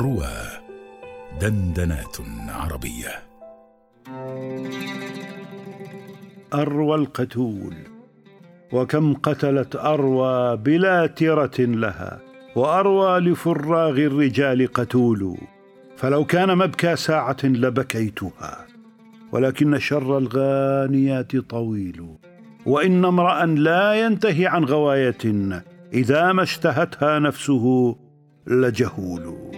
روى دندنات عربية. أروى القتول وكم قتلت أروى بلا ترة لها وأروى لفراغ الرجال قتول فلو كان مبكى ساعة لبكيتها ولكن شر الغانيات طويل وإن امرأ لا ينتهي عن غواية إذا ما اشتهتها نفسه لجهول.